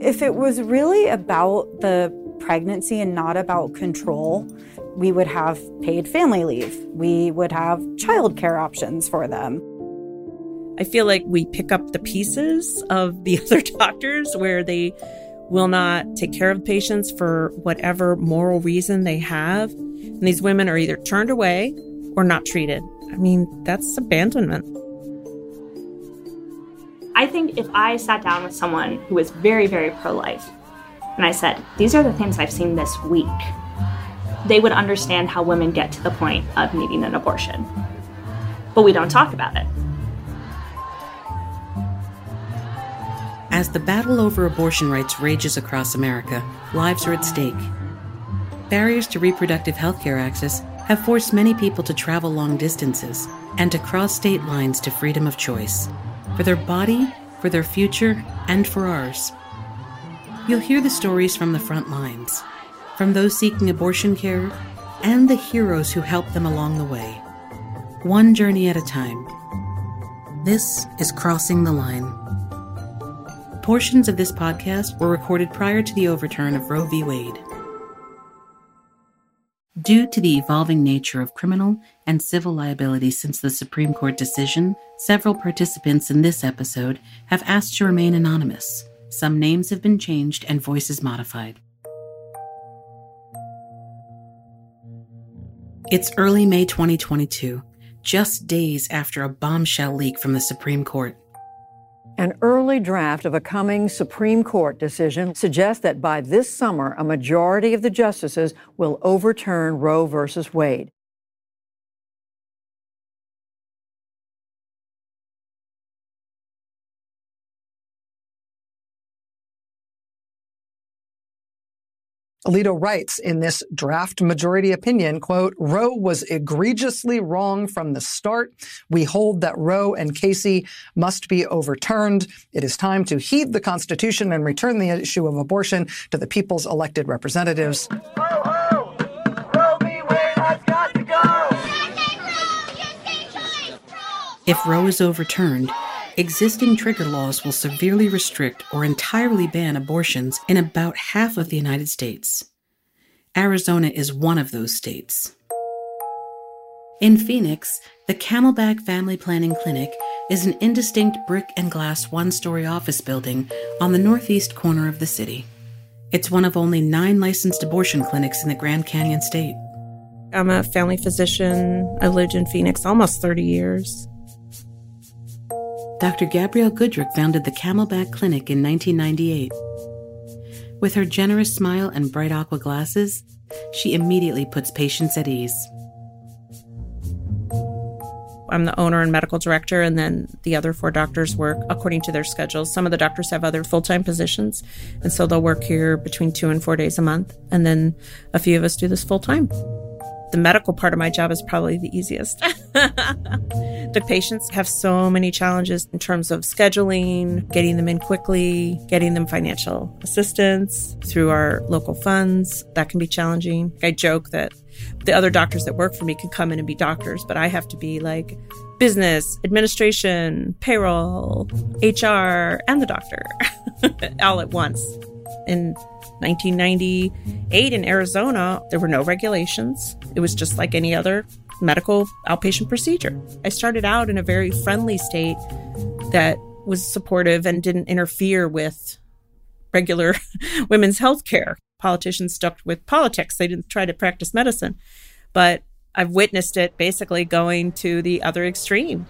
If it was really about the pregnancy and not about control, we would have paid family leave. We would have childcare options for them. I feel like we pick up the pieces of the other doctors where they will not take care of patients for whatever moral reason they have. And these women are either turned away or not treated. I mean, that's abandonment. I think if I sat down with someone who was very, very pro life and I said, These are the things I've seen this week, they would understand how women get to the point of needing an abortion. But we don't talk about it. As the battle over abortion rights rages across America, lives are at stake. Barriers to reproductive health care access have forced many people to travel long distances and to cross state lines to freedom of choice for their body, for their future, and for ours. You'll hear the stories from the front lines, from those seeking abortion care, and the heroes who helped them along the way. One journey at a time. This is Crossing the Line. Portions of this podcast were recorded prior to the overturn of Roe v. Wade. Due to the evolving nature of criminal and civil liability since the Supreme Court decision, several participants in this episode have asked to remain anonymous. Some names have been changed and voices modified. It's early May 2022, just days after a bombshell leak from the Supreme Court. An early draft of a coming Supreme Court decision suggests that by this summer, a majority of the justices will overturn Roe v. Wade. Alito writes in this draft majority opinion, quote, Roe was egregiously wrong from the start. We hold that Roe and Casey must be overturned. It is time to heed the Constitution and return the issue of abortion to the people's elected representatives. If Roe is overturned, existing trigger laws will severely restrict or entirely ban abortions in about half of the United States. Arizona is one of those states. In Phoenix, the Camelback Family Planning Clinic is an indistinct brick and glass one story office building on the northeast corner of the city. It's one of only nine licensed abortion clinics in the Grand Canyon state. I'm a family physician. I've lived in Phoenix almost 30 years. Dr. Gabrielle Goodrick founded the Camelback Clinic in 1998. With her generous smile and bright aqua glasses, she immediately puts patients at ease. I'm the owner and medical director, and then the other four doctors work according to their schedules. Some of the doctors have other full time positions, and so they'll work here between two and four days a month. And then a few of us do this full time the medical part of my job is probably the easiest. the patients have so many challenges in terms of scheduling, getting them in quickly, getting them financial assistance through our local funds. That can be challenging. I joke that the other doctors that work for me can come in and be doctors, but I have to be like business, administration, payroll, HR, and the doctor all at once. In 1998 in Arizona, there were no regulations. It was just like any other medical outpatient procedure. I started out in a very friendly state that was supportive and didn't interfere with regular women's health care. Politicians stuck with politics, they didn't try to practice medicine. But I've witnessed it basically going to the other extreme.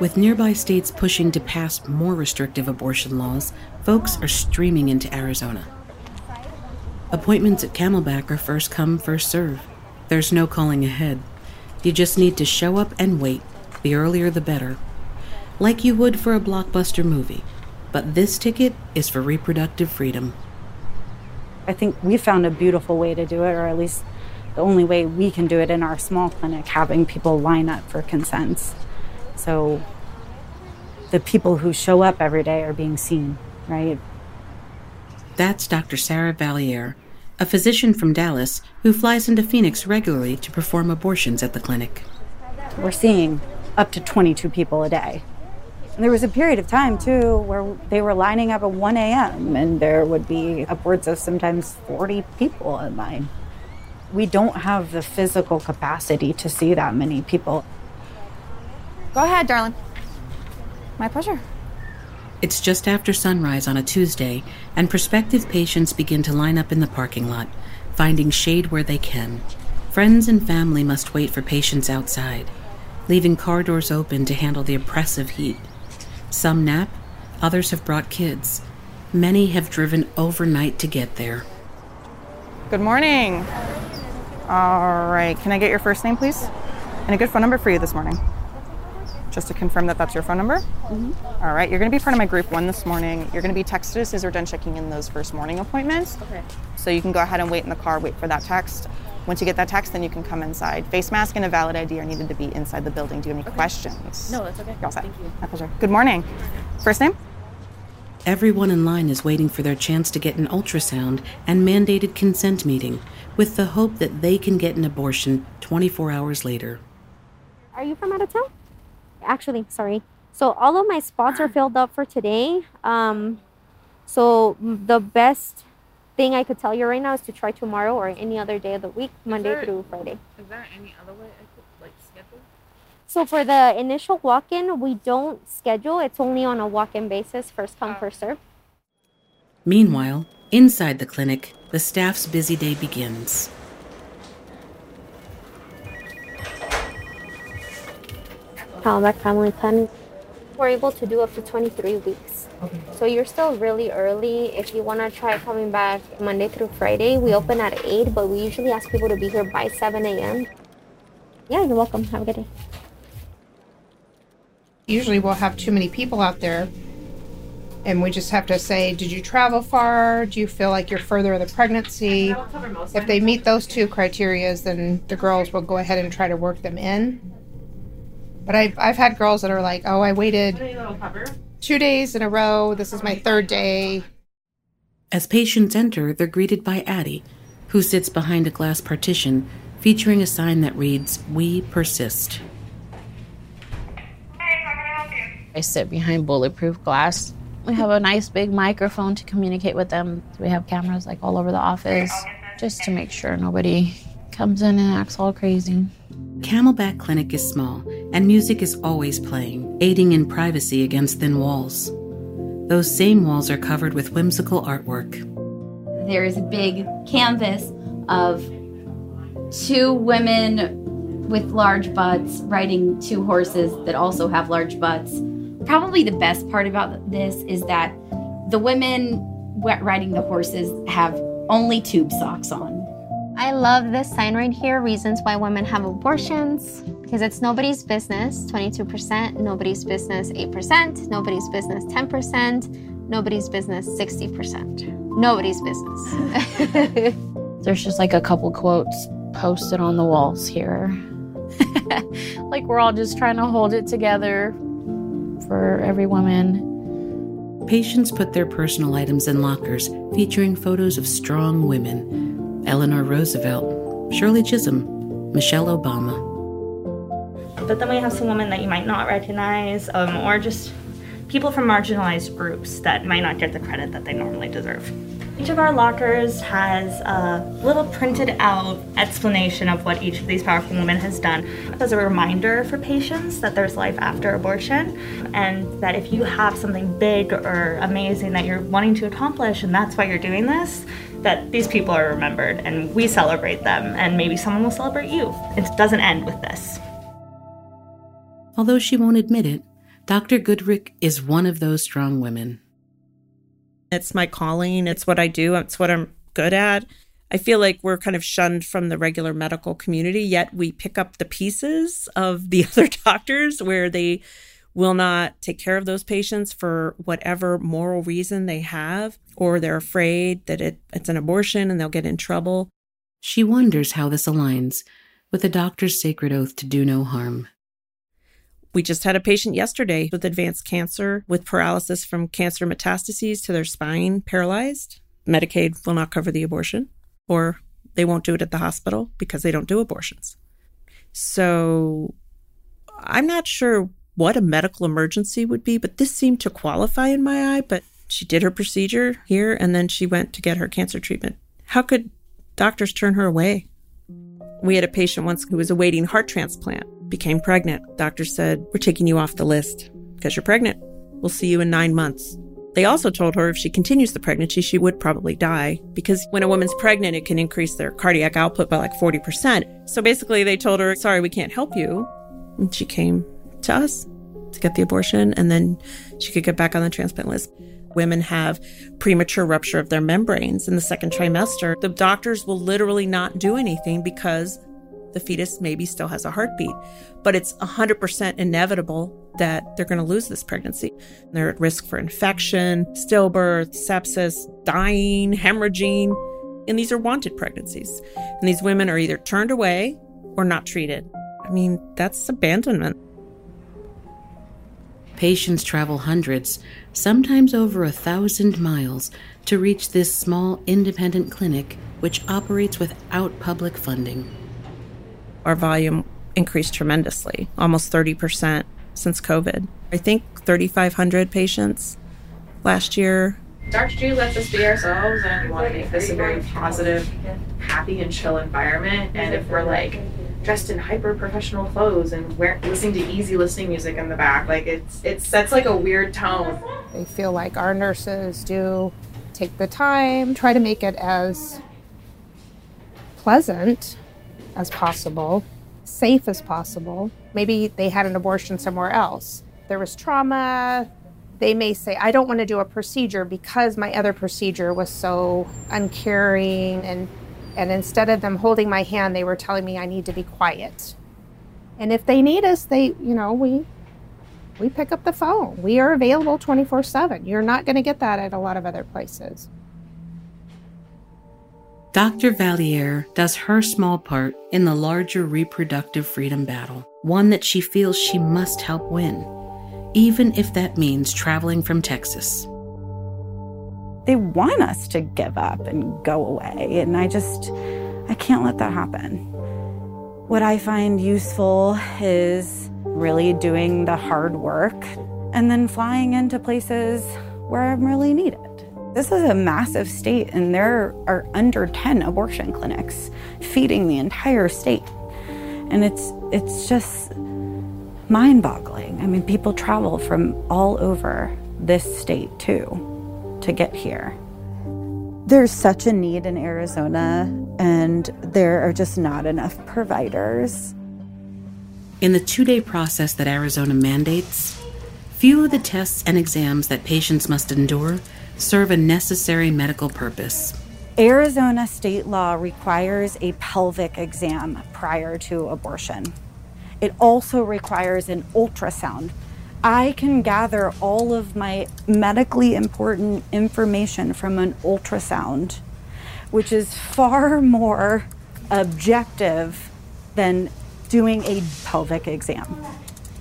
With nearby states pushing to pass more restrictive abortion laws, folks are streaming into Arizona. Appointments at Camelback are first come, first serve. There's no calling ahead. You just need to show up and wait. The earlier the better. Like you would for a blockbuster movie. But this ticket is for reproductive freedom. I think we found a beautiful way to do it, or at least the only way we can do it in our small clinic, having people line up for consents. So the people who show up every day are being seen, right? That's Dr. Sarah Valliere, a physician from Dallas who flies into Phoenix regularly to perform abortions at the clinic. We're seeing up to 22 people a day. And there was a period of time too where they were lining up at 1 a.m. and there would be upwards of sometimes 40 people in line. We don't have the physical capacity to see that many people. Go ahead, darling. My pleasure. It's just after sunrise on a Tuesday, and prospective patients begin to line up in the parking lot, finding shade where they can. Friends and family must wait for patients outside, leaving car doors open to handle the oppressive heat. Some nap, others have brought kids. Many have driven overnight to get there. Good morning. All right, can I get your first name, please? And a good phone number for you this morning. Just to confirm that that's your phone number? Mm-hmm. All right, you're going to be part of my group one this morning. You're going to be texted as soon as we're done checking in those first morning appointments. Okay. So you can go ahead and wait in the car, wait for that text. Once you get that text, then you can come inside. Face mask and a valid ID are needed to be inside the building. Do you have any okay. questions? No, that's okay. You're all set. Thank you. My pleasure. Good morning. First name? Everyone in line is waiting for their chance to get an ultrasound and mandated consent meeting with the hope that they can get an abortion 24 hours later. Are you from out of town? Actually, sorry. So all of my spots are filled up for today. Um, so the best thing I could tell you right now is to try tomorrow or any other day of the week, Monday there- through Friday. Is there any other way I could like schedule? So for the initial walk-in, we don't schedule. It's only on a walk-in basis, first come, first serve. Meanwhile, inside the clinic, the staff's busy day begins. Camelback Family Planning. We're able to do up to 23 weeks. So you're still really early. If you want to try coming back Monday through Friday, we open at 8, but we usually ask people to be here by 7 a.m. Yeah, you're welcome. Have a good day. usually we'll have too many people out there and we just have to say did you travel far do you feel like you're further in the pregnancy if they meet those two criterias then the girls will go ahead and try to work them in but i've, I've had girls that are like oh i waited two days in a row this is my third day As patients enter, they're greeted by Addie, who sits behind a glass partition featuring a sign that reads, We persist. I sit behind bulletproof glass. We have a nice big microphone to communicate with them. We have cameras like all over the office just to make sure nobody comes in and acts all crazy. Camelback Clinic is small, and music is always playing, aiding in privacy against thin walls. Those same walls are covered with whimsical artwork. There is a big canvas of two women with large butts riding two horses that also have large butts. Probably the best part about this is that the women riding the horses have only tube socks on. I love this sign right here Reasons Why Women Have Abortions. Because it's nobody's business, 22%, nobody's business, 8%, nobody's business, 10%, nobody's business, 60%. Nobody's business. There's just like a couple quotes posted on the walls here. like we're all just trying to hold it together for every woman. Patients put their personal items in lockers featuring photos of strong women Eleanor Roosevelt, Shirley Chisholm, Michelle Obama. But then we have some women that you might not recognize, um, or just people from marginalized groups that might not get the credit that they normally deserve. Each of our lockers has a little printed out explanation of what each of these powerful women has done as a reminder for patients that there's life after abortion and that if you have something big or amazing that you're wanting to accomplish and that's why you're doing this, that these people are remembered and we celebrate them and maybe someone will celebrate you. It doesn't end with this. Although she won't admit it, Dr. Goodrick is one of those strong women. It's my calling. It's what I do. It's what I'm good at. I feel like we're kind of shunned from the regular medical community, yet we pick up the pieces of the other doctors where they will not take care of those patients for whatever moral reason they have, or they're afraid that it, it's an abortion and they'll get in trouble. She wonders how this aligns with the doctor's sacred oath to do no harm. We just had a patient yesterday with advanced cancer with paralysis from cancer metastases to their spine paralyzed. Medicaid will not cover the abortion, or they won't do it at the hospital because they don't do abortions. So I'm not sure what a medical emergency would be, but this seemed to qualify in my eye. But she did her procedure here and then she went to get her cancer treatment. How could doctors turn her away? We had a patient once who was awaiting heart transplant, became pregnant. Doctor said, We're taking you off the list because you're pregnant. We'll see you in nine months. They also told her if she continues the pregnancy, she would probably die because when a woman's pregnant, it can increase their cardiac output by like 40%. So basically, they told her, Sorry, we can't help you. And she came to us to get the abortion, and then she could get back on the transplant list. Women have premature rupture of their membranes in the second trimester. The doctors will literally not do anything because the fetus maybe still has a heartbeat, but it's 100% inevitable that they're going to lose this pregnancy. They're at risk for infection, stillbirth, sepsis, dying, hemorrhaging. And these are wanted pregnancies. And these women are either turned away or not treated. I mean, that's abandonment. Patients travel hundreds, sometimes over a thousand miles, to reach this small independent clinic which operates without public funding. Our volume increased tremendously, almost 30% since COVID. I think 3,500 patients last year. Dr. G lets us be ourselves and we want to make this a very positive, happy, and chill environment. And if we're like dressed in hyper professional clothes and we're listening to easy listening music in the back, like it's it sets like a weird tone. They feel like our nurses do take the time, try to make it as pleasant as possible, safe as possible. Maybe they had an abortion somewhere else. There was trauma. They may say, I don't want to do a procedure because my other procedure was so uncaring. And, and instead of them holding my hand, they were telling me I need to be quiet. And if they need us, they, you know, we, we pick up the phone. We are available 24 7. You're not going to get that at a lot of other places. Dr. Valliere does her small part in the larger reproductive freedom battle, one that she feels she must help win, even if that means traveling from Texas. They want us to give up and go away, and I just, I can't let that happen. What I find useful is really doing the hard work and then flying into places where I'm really needed. This is a massive state, and there are under 10 abortion clinics feeding the entire state. And it's, it's just mind boggling. I mean, people travel from all over this state too to get here. There's such a need in Arizona, and there are just not enough providers. In the two day process that Arizona mandates, few of the tests and exams that patients must endure serve a necessary medical purpose. Arizona state law requires a pelvic exam prior to abortion. It also requires an ultrasound. I can gather all of my medically important information from an ultrasound, which is far more objective than doing a pelvic exam.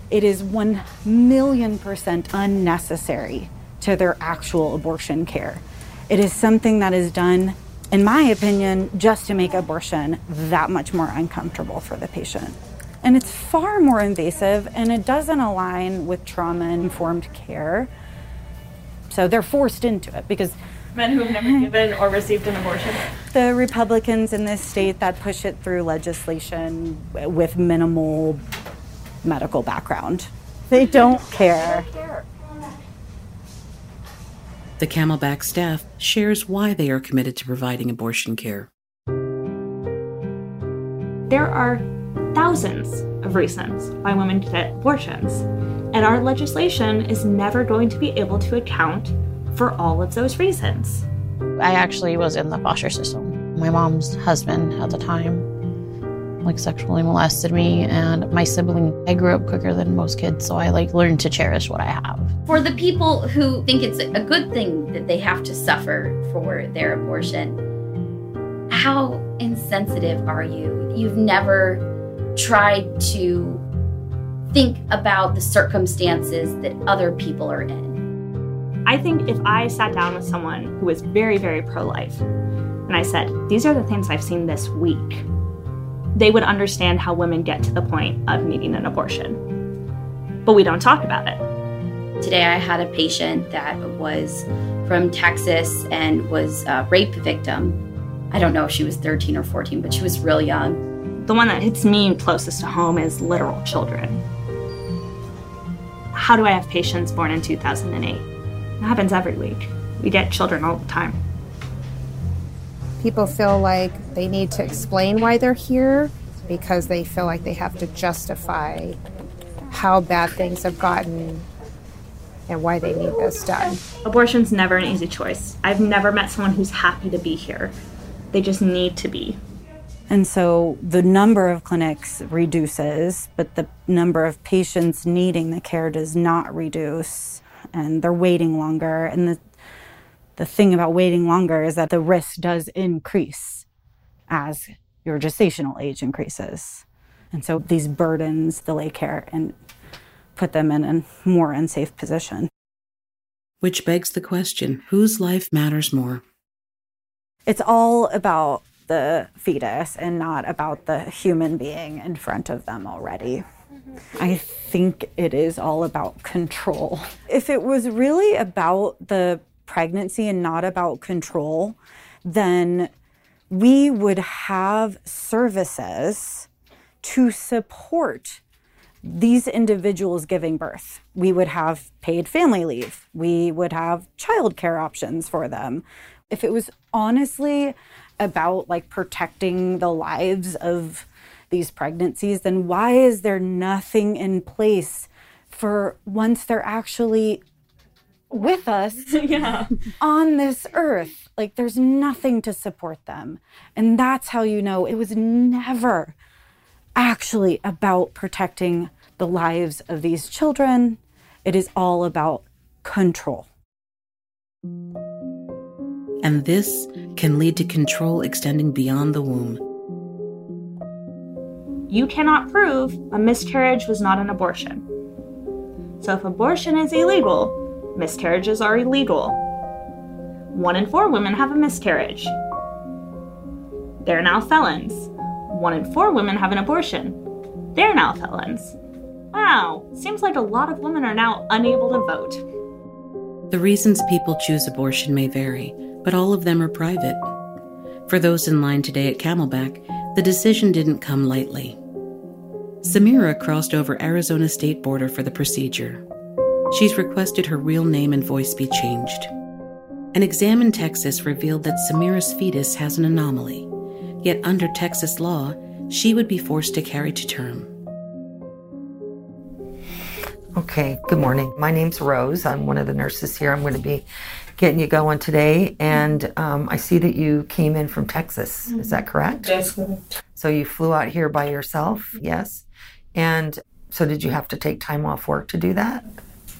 It is 1 million percent unnecessary to their actual abortion care. It is something that is done, in my opinion, just to make abortion that much more uncomfortable for the patient. And it's far more invasive and it doesn't align with trauma informed care. So they're forced into it because Men who have never eh. given or received an abortion. the Republicans in this state that push it through legislation with minimal medical background, they don't care. The Camelback staff shares why they are committed to providing abortion care. There are thousands of reasons why women get abortions, and our legislation is never going to be able to account for all of those reasons. I actually was in the foster system. My mom's husband at the time like sexually molested me and my sibling I grew up quicker than most kids so I like learned to cherish what I have. For the people who think it's a good thing that they have to suffer for their abortion, how insensitive are you? You've never tried to think about the circumstances that other people are in. I think if I sat down with someone who was very, very pro life and I said, These are the things I've seen this week, they would understand how women get to the point of needing an abortion. but we don't talk about it. Today, I had a patient that was from Texas and was a rape victim. I don't know if she was 13 or 14, but she was real young. The one that hits me closest to home is literal children. How do I have patients born in 2008? It happens every week. We get children all the time. People feel like they need to explain why they're here because they feel like they have to justify how bad things have gotten and why they need this done. Abortion's never an easy choice. I've never met someone who's happy to be here. They just need to be. And so the number of clinics reduces, but the number of patients needing the care does not reduce. And they're waiting longer. And the, the thing about waiting longer is that the risk does increase as your gestational age increases. And so these burdens delay care and put them in a more unsafe position. Which begs the question whose life matters more? It's all about the fetus and not about the human being in front of them already. Mm-hmm. I think it is all about control. If it was really about the pregnancy and not about control, then we would have services to support these individuals giving birth. We would have paid family leave. We would have childcare options for them. If it was honestly about like protecting the lives of these pregnancies, then why is there nothing in place for once they're actually with us yeah. on this earth? Like there's nothing to support them. And that's how you know it was never actually about protecting the lives of these children. It is all about control. And this can lead to control extending beyond the womb. You cannot prove a miscarriage was not an abortion. So if abortion is illegal, miscarriages are illegal. One in four women have a miscarriage. They're now felons. One in four women have an abortion. They're now felons. Wow, seems like a lot of women are now unable to vote. The reasons people choose abortion may vary, but all of them are private. For those in line today at Camelback, the decision didn't come lightly. Samira crossed over Arizona state border for the procedure. She's requested her real name and voice be changed. An exam in Texas revealed that Samira's fetus has an anomaly, yet under Texas law, she would be forced to carry to term. Okay, good morning. My name's Rose. I'm one of the nurses here. I'm going to be getting you going today. And um, I see that you came in from Texas. Mm-hmm. Is that correct? That's correct. So you flew out here by yourself? Yes. And so did you have to take time off work to do that?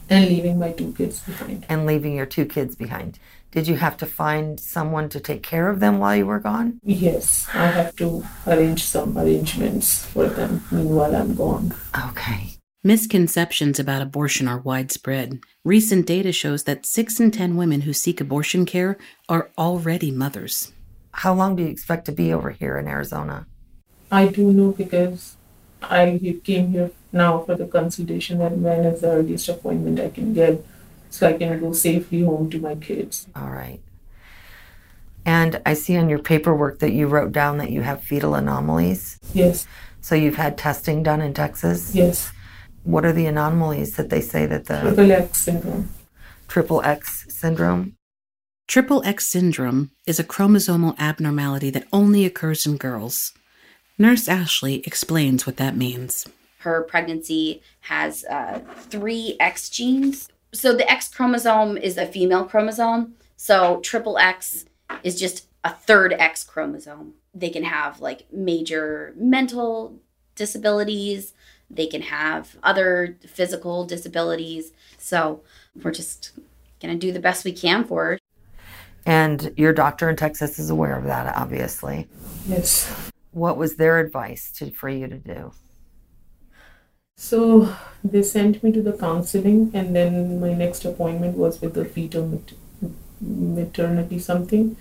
And leaving my two kids behind. And leaving your two kids behind. Did you have to find someone to take care of them while you were gone? Yes, I have to arrange some arrangements for them meanwhile I'm gone. Okay. Misconceptions about abortion are widespread. Recent data shows that 6 in 10 women who seek abortion care are already mothers. How long do you expect to be over here in Arizona? I do know because I came here now for the consultation that when is the earliest appointment I can get so I can go safely home to my kids. All right. And I see on your paperwork that you wrote down that you have fetal anomalies. Yes. So you've had testing done in Texas? Yes. What are the anomalies that they say that the triple X syndrome? Triple X syndrome. Triple X syndrome is a chromosomal abnormality that only occurs in girls. Nurse Ashley explains what that means. Her pregnancy has uh, three X genes. So the X chromosome is a female chromosome. So triple X is just a third X chromosome. They can have like major mental disabilities, they can have other physical disabilities. So we're just going to do the best we can for her. And your doctor in Texas is aware of that, obviously. Yes. What was their advice to, for you to do? So they sent me to the counseling, and then my next appointment was with the fetal maternity something.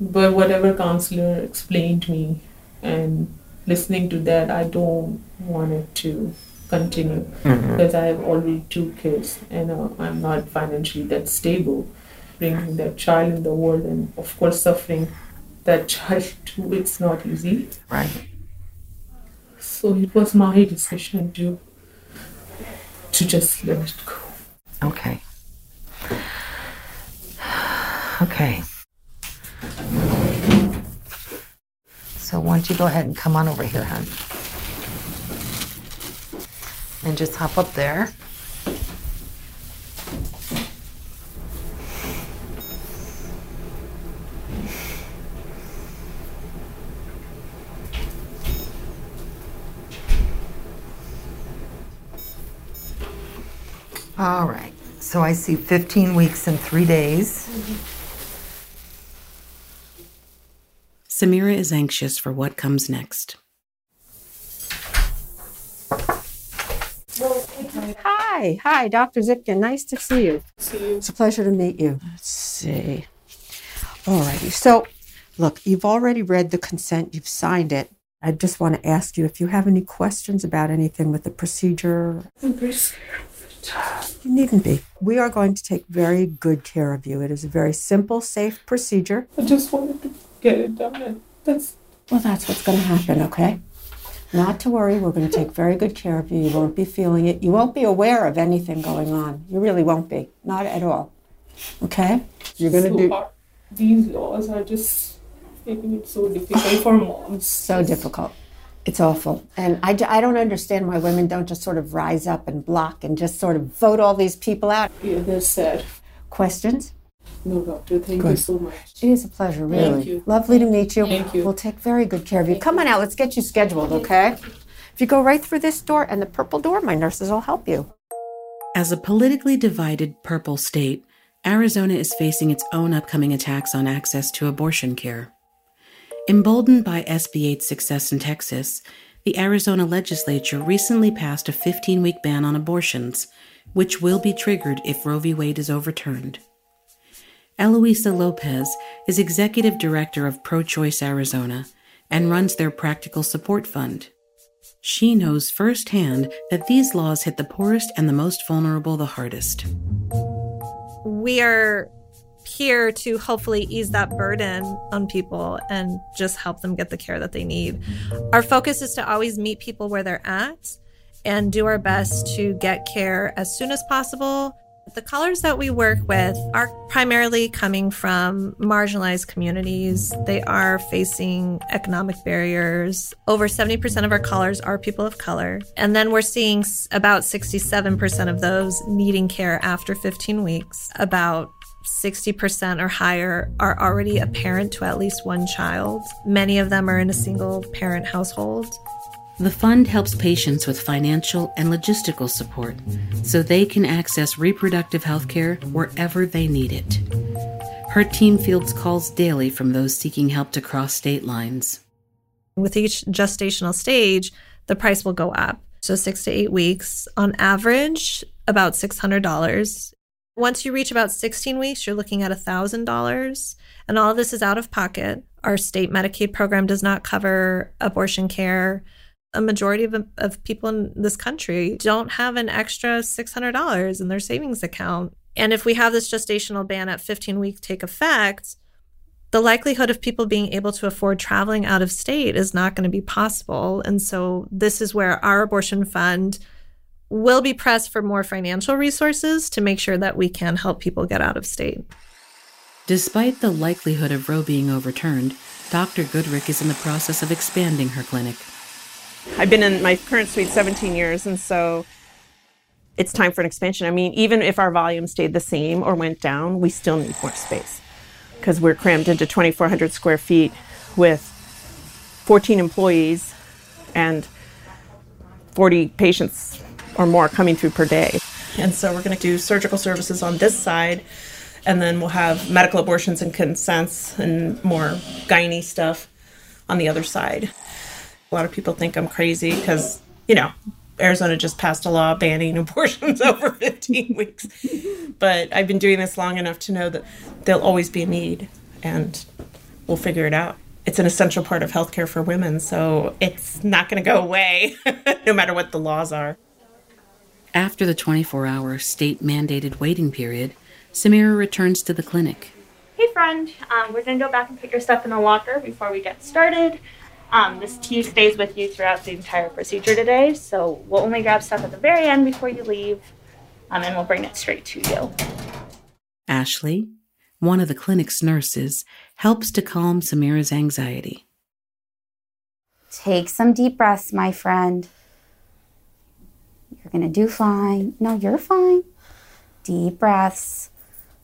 But whatever counselor explained me, and listening to that, I don't want it to continue Mhm. because I have already two kids and uh, I'm not financially that stable. Bringing that child in the world and of course suffering that child too, it's not easy. Right. So it was my decision to to just let it go. Okay. Okay. So why don't you go ahead and come on over here, hon? And just hop up there. All right. So I see 15 weeks and three days. Mm-hmm. Samira is anxious for what comes next. Hi, hi, Dr. Zipkin. Nice to see you. See you. It's a pleasure to meet you. Let's see. Alrighty. So, look, you've already read the consent, you've signed it. I just want to ask you if you have any questions about anything with the procedure. I'm very scared. You needn't be. We are going to take very good care of you. It is a very simple, safe procedure. I just wanted to get it done that's Well, that's what's going to happen, okay? Not to worry, we're going to take very good care of you. You won't be feeling it. You won't be aware of anything going on. You really won't be. Not at all. Okay? You're going to so do hard. These laws are just making it so difficult for moms. so difficult. It's awful. And I, I don't understand why women don't just sort of rise up and block and just sort of vote all these people out. Yeah, that's sad. Questions? No, doctor, thank you so much. It is a pleasure, really. Thank you. Lovely to meet you. Thank you. We'll take very good care of you. Come on out, let's get you scheduled, okay? If you go right through this door and the purple door, my nurses will help you. As a politically divided purple state, Arizona is facing its own upcoming attacks on access to abortion care. Emboldened by SB 8's success in Texas, the Arizona legislature recently passed a 15 week ban on abortions, which will be triggered if Roe v. Wade is overturned. Eloisa Lopez is executive director of Pro Choice Arizona and runs their Practical Support Fund. She knows firsthand that these laws hit the poorest and the most vulnerable the hardest. we are here to hopefully ease that burden on people and just help them get the care that they need. Our focus is to always meet people where they're at and do our best to get care as soon as possible. The callers that we work with are primarily coming from marginalized communities. They are facing economic barriers. Over 70% of our callers are people of color. And then we're seeing about 67% of those needing care after 15 weeks. About 60% or higher are already a parent to at least one child. Many of them are in a single parent household. The fund helps patients with financial and logistical support so they can access reproductive health care wherever they need it. Her team fields calls daily from those seeking help to cross state lines. With each gestational stage, the price will go up. So, six to eight weeks, on average, about $600. Once you reach about 16 weeks, you're looking at $1,000. And all of this is out of pocket. Our state Medicaid program does not cover abortion care. A majority of, of people in this country don't have an extra $600 in their savings account. And if we have this gestational ban at 15 weeks take effect, the likelihood of people being able to afford traveling out of state is not going to be possible. And so, this is where our abortion fund will be pressed for more financial resources to make sure that we can help people get out of state. Despite the likelihood of Roe being overturned, Dr. Goodrick is in the process of expanding her clinic. I've been in my current suite 17 years, and so it's time for an expansion. I mean, even if our volume stayed the same or went down, we still need more space because we're crammed into 2,400 square feet with 14 employees and 40 patients or more coming through per day. And so we're going to do surgical services on this side, and then we'll have medical abortions and consents and more gynae stuff on the other side. A lot of people think I'm crazy because, you know, Arizona just passed a law banning abortions over 15 weeks. But I've been doing this long enough to know that there'll always be a need and we'll figure it out. It's an essential part of healthcare for women, so it's not going to go away no matter what the laws are. After the 24 hour state mandated waiting period, Samira returns to the clinic. Hey, friend, um, we're going to go back and put your stuff in the locker before we get started. Um, this tea stays with you throughout the entire procedure today, so we'll only grab stuff at the very end before you leave, um, and we'll bring it straight to you. Ashley, one of the clinic's nurses, helps to calm Samira's anxiety. Take some deep breaths, my friend. You're going to do fine. No, you're fine. Deep breaths.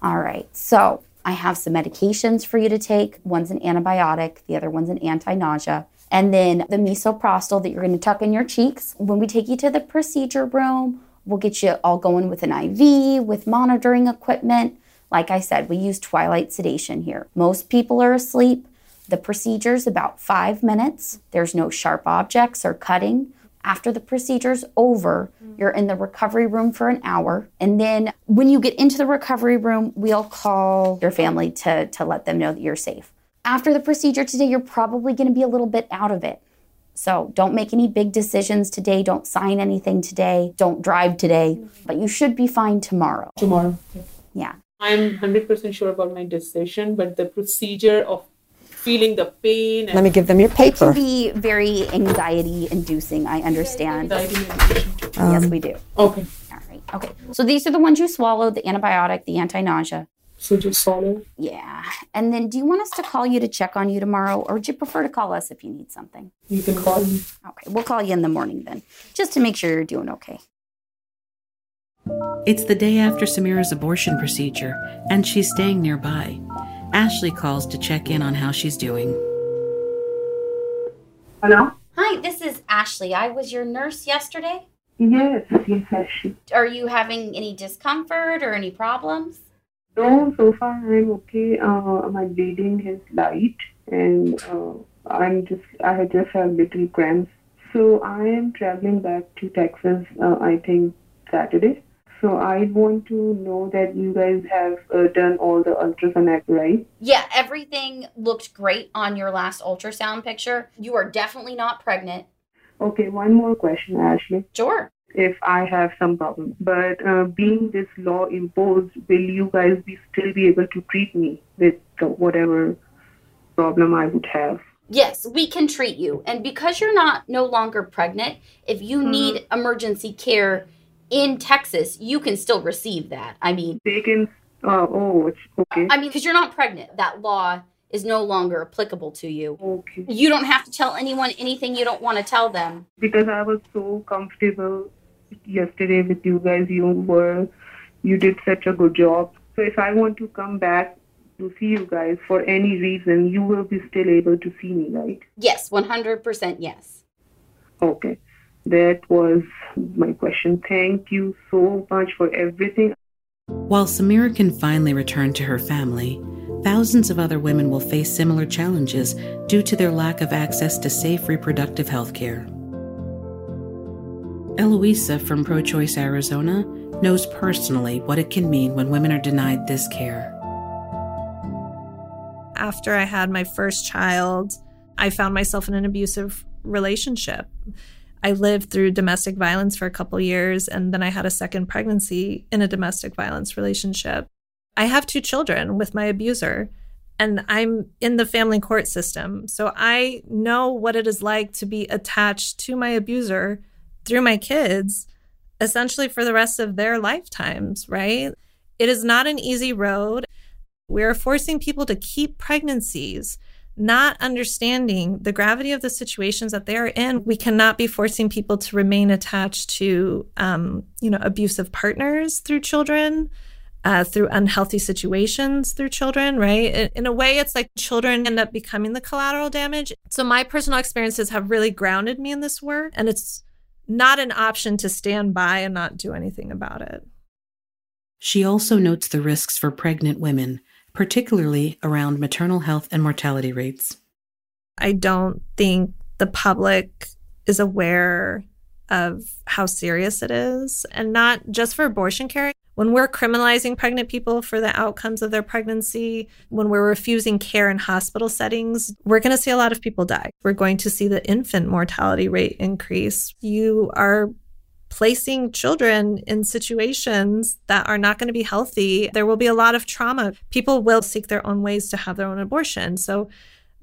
All right. So, I have some medications for you to take. One's an antibiotic, the other one's an anti nausea. And then the misoprostol that you're going to tuck in your cheeks. When we take you to the procedure room, we'll get you all going with an IV, with monitoring equipment. Like I said, we use twilight sedation here. Most people are asleep. The procedure's about five minutes. There's no sharp objects or cutting. After the procedure's over, mm-hmm. you're in the recovery room for an hour. And then when you get into the recovery room, we'll call your family to, to let them know that you're safe. After the procedure today, you're probably going to be a little bit out of it. So don't make any big decisions today. Don't sign anything today. Don't drive today. Mm-hmm. But you should be fine tomorrow. Tomorrow. Yeah. I'm 100% sure about my decision, but the procedure of feeling the pain. Let me give them your paper. It can paper. be very anxiety inducing, I understand. yes, Um, we do. Okay. All right. Okay. So these are the ones you swallowed the antibiotic, the anti nausea. So just swallow? Yeah. And then do you want us to call you to check on you tomorrow, or would you prefer to call us if you need something? You can call me. Okay. We'll call you in the morning then, just to make sure you're doing okay. It's the day after Samira's abortion procedure, and she's staying nearby. Ashley calls to check in on how she's doing. Hello? Hi, this is Ashley. I was your nurse yesterday. Yes, yes, Ashley. Are you having any discomfort or any problems? No, so far I'm okay. Uh, my bleeding is light and uh, I'm just, I just have little cramps. So I am traveling back to Texas, uh, I think Saturday. So I want to know that you guys have uh, done all the ultrasound, right? Yeah, everything looked great on your last ultrasound picture. You are definitely not pregnant. Okay, one more question, Ashley. Sure. If I have some problem, but uh, being this law imposed, will you guys be still be able to treat me with whatever problem I would have? Yes, we can treat you. And because you're not no longer pregnant, if you Mhm. need emergency care in Texas, you can still receive that. I mean, They can. Uh, oh, it's okay. I mean, because you're not pregnant, that law is no longer applicable to you. Okay. You don't have to tell anyone anything you don't want to tell them. because I was so comfortable yesterday with you guys. You were, you did such a good job. So if I want to come back to see you guys for any reason, you will be still able to see me, right? Yes, 100% yes. Okay. That was my question. Thank you so much for everything. While Samira can finally return to her family, thousands of other women will face similar challenges due to their lack of access to safe reproductive health care. Eloisa from Pro Choice Arizona knows personally what it can mean when women are denied this care. After I had my first child, I found myself in an abusive relationship. I lived through domestic violence for a couple years, and then I had a second pregnancy in a domestic violence relationship. I have two children with my abuser, and I'm in the family court system. So I know what it is like to be attached to my abuser through my kids, essentially for the rest of their lifetimes, right? It is not an easy road. We are forcing people to keep pregnancies, not understanding the gravity of the situations that they are in. We cannot be forcing people to remain attached to, um, you know, abusive partners through children, uh, through unhealthy situations through children, right? In, in a way, it's like children end up becoming the collateral damage. So my personal experiences have really grounded me in this work, and it's not an option to stand by and not do anything about it. She also notes the risks for pregnant women, particularly around maternal health and mortality rates. I don't think the public is aware of how serious it is, and not just for abortion care. When we're criminalizing pregnant people for the outcomes of their pregnancy, when we're refusing care in hospital settings, we're going to see a lot of people die. We're going to see the infant mortality rate increase. You are placing children in situations that are not going to be healthy. There will be a lot of trauma. People will seek their own ways to have their own abortion. So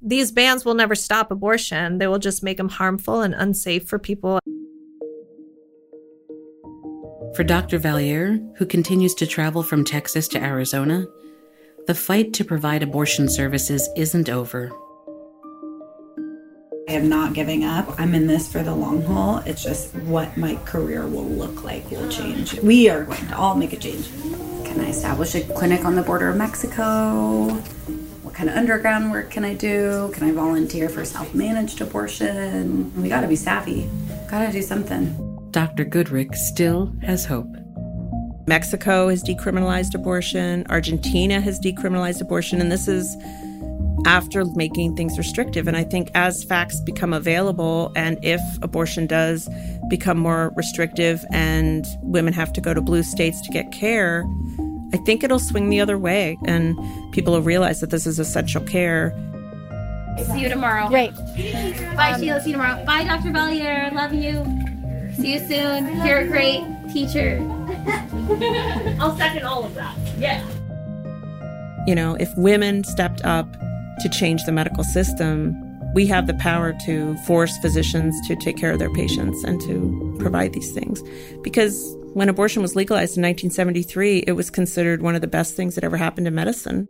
these bans will never stop abortion. They will just make them harmful and unsafe for people. For Dr. Valliere, who continues to travel from Texas to Arizona, the fight to provide abortion services isn't over. I am not giving up. I'm in this for the long haul. It's just what my career will look like will change. We are going to all make a change. Can I establish a clinic on the border of Mexico? What kind of underground work can I do? Can I volunteer for self managed abortion? We got to be savvy. Got to do something. Dr. Goodrick still has hope. Mexico has decriminalized abortion, Argentina has decriminalized abortion, and this is after making things restrictive. And I think as facts become available, and if abortion does become more restrictive and women have to go to blue states to get care, I think it'll swing the other way and people will realize that this is essential care. See you tomorrow. Great. Bye, Sheila. See you tomorrow. Bye, Dr. Valliere. Love you. See you soon. You're a great teacher. I'll second all of that. Yeah. You know, if women stepped up to change the medical system, we have the power to force physicians to take care of their patients and to provide these things. Because when abortion was legalized in 1973, it was considered one of the best things that ever happened in medicine.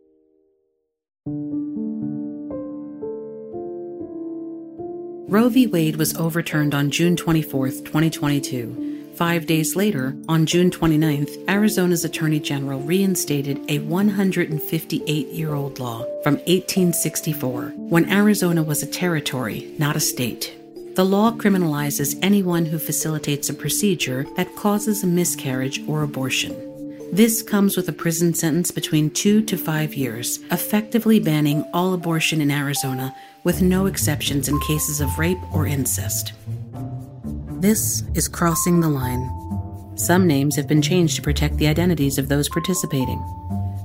Roe v. Wade was overturned on June 24, 2022. Five days later, on June 29th, Arizona's Attorney General reinstated a 158 year old law from 1864 when Arizona was a territory, not a state. The law criminalizes anyone who facilitates a procedure that causes a miscarriage or abortion. This comes with a prison sentence between two to five years, effectively banning all abortion in Arizona with no exceptions in cases of rape or incest. This is Crossing the Line. Some names have been changed to protect the identities of those participating.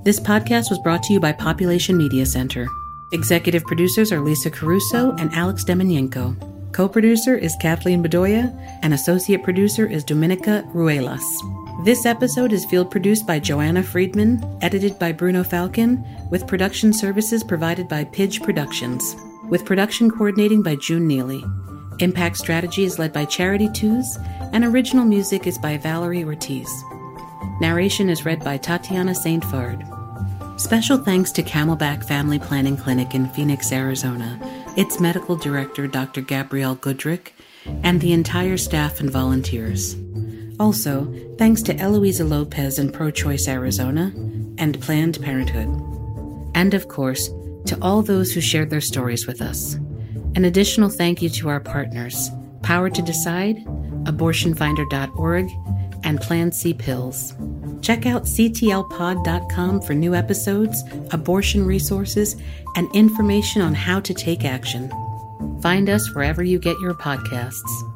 This podcast was brought to you by Population Media Center. Executive producers are Lisa Caruso and Alex Demenyenko. Co producer is Kathleen Bedoya, and associate producer is Dominica Ruelas. This episode is field produced by Joanna Friedman, edited by Bruno Falcon, with production services provided by Pidge Productions, with production coordinating by June Neely. Impact Strategy is led by Charity Tews, and original music is by Valerie Ortiz. Narration is read by Tatiana St. Fard. Special thanks to Camelback Family Planning Clinic in Phoenix, Arizona, its medical director, Dr. Gabrielle Goodrick, and the entire staff and volunteers. Also, thanks to Eloisa Lopez and Pro Choice Arizona and Planned Parenthood. And of course, to all those who shared their stories with us. An additional thank you to our partners Power to Decide, abortionfinder.org, and Plan C Pills. Check out ctlpod.com for new episodes, abortion resources, and information on how to take action. Find us wherever you get your podcasts.